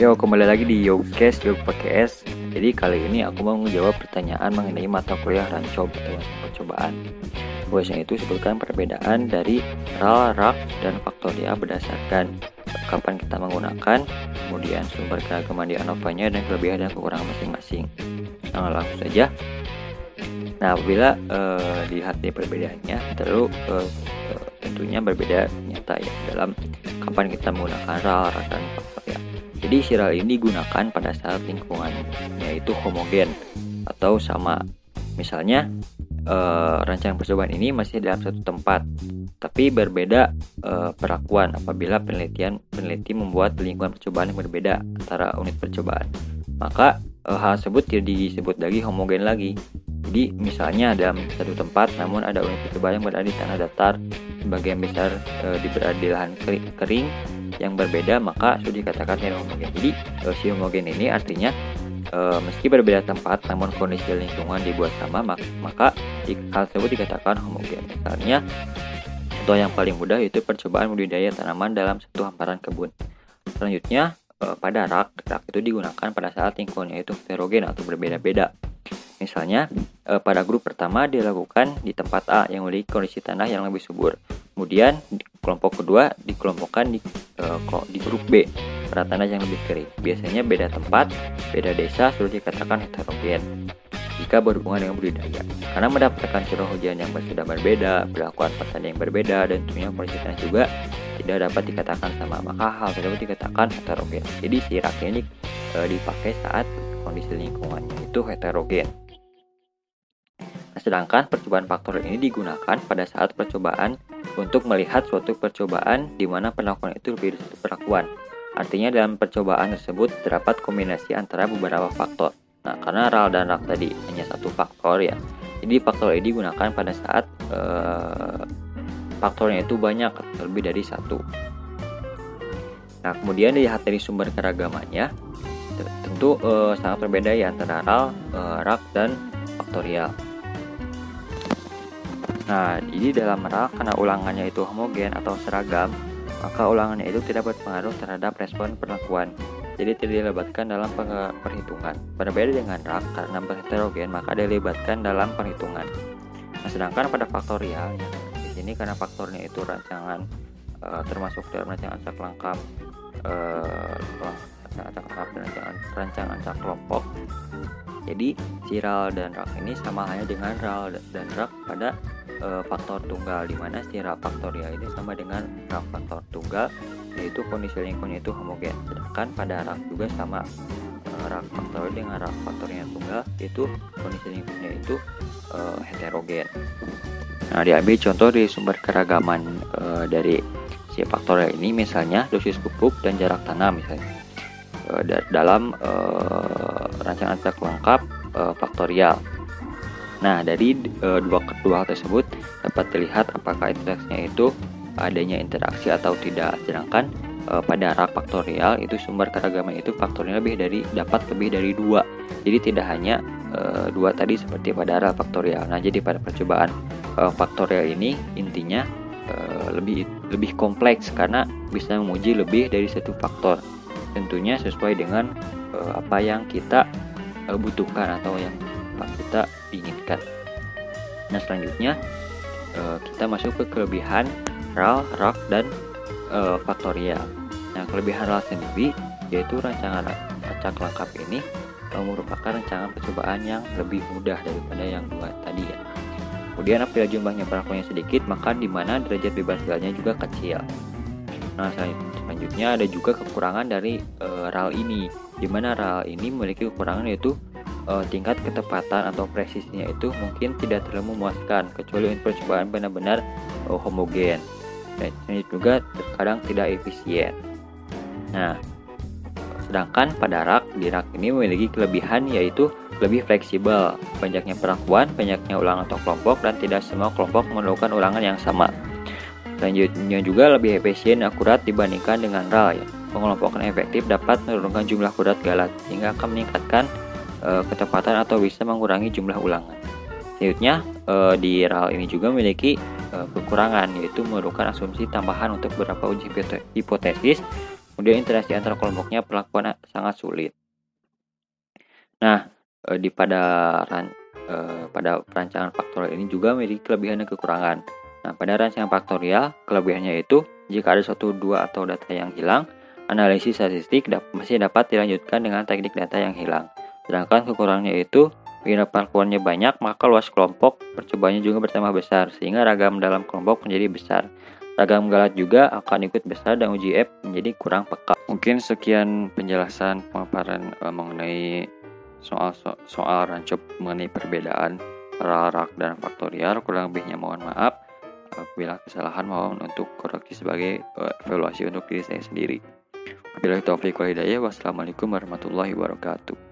Yo, kembali lagi di Yogcast Yog pakai S. Jadi kali ini aku mau menjawab pertanyaan mengenai mata kuliah rancob atau percobaan. Biasanya itu sebutkan perbedaan dari RAL, RAK, dan faktorial berdasarkan kapan kita menggunakan, kemudian sumber keragaman di ANOVA-nya dan kelebihan dan kekurangan masing-masing. Nah, langsung saja. Nah, apabila uh, dilihat dari perbedaannya, terlalu uh, tentunya berbeda nyata ya dalam kapan kita menggunakan RAL, RAK, dan faktorial. Jadi siral ini digunakan pada saat lingkungannya yaitu homogen atau sama. Misalnya uh, rancangan percobaan ini masih dalam satu tempat, tapi berbeda uh, perlakuan apabila penelitian peneliti membuat lingkungan percobaan yang berbeda antara unit percobaan. Maka uh, hal tersebut tidak disebut lagi homogen lagi. Jadi misalnya dalam satu tempat namun ada unit percobaan yang berada di tanah datar, sebagian besar e, berada di lahan kering yang berbeda maka sudah dikatakan tidak homogen. Jadi e, si homogen ini artinya e, meski berbeda tempat namun kondisi lingkungan dibuat sama maka di, hal tersebut dikatakan homogen. Misalnya contoh yang paling mudah yaitu percobaan budidaya tanaman dalam satu hamparan kebun. Selanjutnya e, pada rak, rak itu digunakan pada saat lingkungannya itu heterogen atau berbeda-beda. Misalnya, pada grup pertama dilakukan di tempat A yang memiliki kondisi tanah yang lebih subur. Kemudian di kelompok kedua dikelompokkan di, di grup B pada tanah yang lebih kering. Biasanya beda tempat, beda desa sudah dikatakan heterogen jika berhubungan dengan budidaya. Karena mendapatkan curah hujan yang sudah berbeda, perlakuan petani yang berbeda, dan tentunya kondisi juga tidak dapat dikatakan sama, maka hal tersebut dikatakan heterogen. Jadi si rak ini e, dipakai saat kondisi lingkungannya itu heterogen. Sedangkan percobaan faktor ini digunakan pada saat percobaan untuk melihat suatu percobaan di mana perlakuan itu lebih dari satu perlakuan. Artinya dalam percobaan tersebut terdapat kombinasi antara beberapa faktor. Nah, karena RAL dan RAK tadi hanya satu faktor ya. Jadi faktor ini digunakan pada saat eh, faktornya itu banyak lebih dari satu. Nah, kemudian dilihat dari sumber keragamannya, tentu eh, sangat berbeda ya antara RAL, eh, RAK, dan faktorial. Nah, jadi dalam RAL karena ulangannya itu homogen atau seragam, maka ulangannya itu tidak berpengaruh terhadap respon perlakuan. Jadi tidak dilibatkan dalam perhitungan. Berbeda dengan RAK karena berheterogen, maka dilibatkan dalam perhitungan. Nah, sedangkan pada faktorial, ya, di sini karena faktornya itu rancangan uh, termasuk dalam rancangan acak lengkap, uh, rancangan acak lengkap dan rancangan, rancangan acak kelompok. Jadi, si RAL dan RAK ini sama halnya dengan RAL dan RAK pada e, faktor tunggal di mana si rak faktorial ini sama dengan rak faktor tunggal yaitu kondisi lingkungannya itu homogen. Sedangkan pada rak juga sama e, rak faktorial dengan rak faktornya tunggal itu kondisi lingkungannya itu e, heterogen. Nah diambil contoh di sumber keragaman e, dari si faktorial ini misalnya dosis pupuk dan jarak tanam misalnya. Dalam e, rancangan lengkap e, faktorial Nah, dari e, dua kedua hal tersebut dapat terlihat apakah interaksinya itu adanya interaksi atau tidak. Sedangkan e, pada rak faktorial itu sumber keragaman itu faktornya lebih dari dapat lebih dari dua. Jadi tidak hanya e, dua tadi seperti pada rak faktorial. Nah, jadi pada percobaan e, faktorial ini intinya e, lebih lebih kompleks karena bisa menguji lebih dari satu faktor. Tentunya sesuai dengan e, apa yang kita e, butuhkan atau yang kita inginkan. Nah selanjutnya uh, kita masuk ke kelebihan RAL, RAK, dan uh, faktorial. Nah kelebihan RAL sendiri yaitu rancangan acak lengkap ini uh, merupakan rancangan percobaan yang lebih mudah daripada yang dua tadi ya. Kemudian apabila jumlahnya perlakuannya sedikit, maka di mana derajat bebas hilangnya juga kecil. Nah selanjutnya ada juga kekurangan dari uh, RAL ini, di mana RAL ini memiliki kekurangan yaitu uh, tingkat ketepatan atau presisinya itu mungkin tidak terlalu memuaskan kecuali untuk percobaan benar-benar uh, homogen dan juga terkadang tidak efisien. Nah, sedangkan pada rak di rak ini memiliki kelebihan yaitu lebih fleksibel, banyaknya perlakuan, banyaknya ulangan atau kelompok dan tidak semua kelompok memerlukan ulangan yang sama. Selanjutnya juga lebih efisien dan akurat dibandingkan dengan RAL ya. Pengelompokan efektif dapat menurunkan jumlah kudat galat sehingga akan meningkatkan e, ketepatan atau bisa mengurangi jumlah ulangan. Selanjutnya, e, di RAL ini juga memiliki e, kekurangan yaitu memerlukan asumsi tambahan untuk beberapa uji hipotesis, Kemudian interaksi antar kelompoknya perlakuan sangat sulit. Nah, eh, di pada ran, eh, pada perancangan faktorial ini juga memiliki kelebihan dan kekurangan. Nah, pada rancangan faktorial, kelebihannya itu jika ada suatu dua atau data yang hilang, analisis statistik masih dapat dilanjutkan dengan teknik data yang hilang. Sedangkan kekurangannya itu bila perlakuannya banyak, maka luas kelompok percobaannya juga bertambah besar, sehingga ragam dalam kelompok menjadi besar. Ragam galat juga akan ikut besar dan uji F menjadi kurang peka. Mungkin sekian penjelasan pemaparan uh, mengenai soal so, soal rancop mengenai perbedaan rak dan faktorial. Kurang lebihnya mohon maaf. Bila kesalahan mohon untuk koreksi sebagai uh, evaluasi untuk diri saya sendiri. Wabillahi taufiq wal hidayah. Wassalamualaikum warahmatullahi wabarakatuh.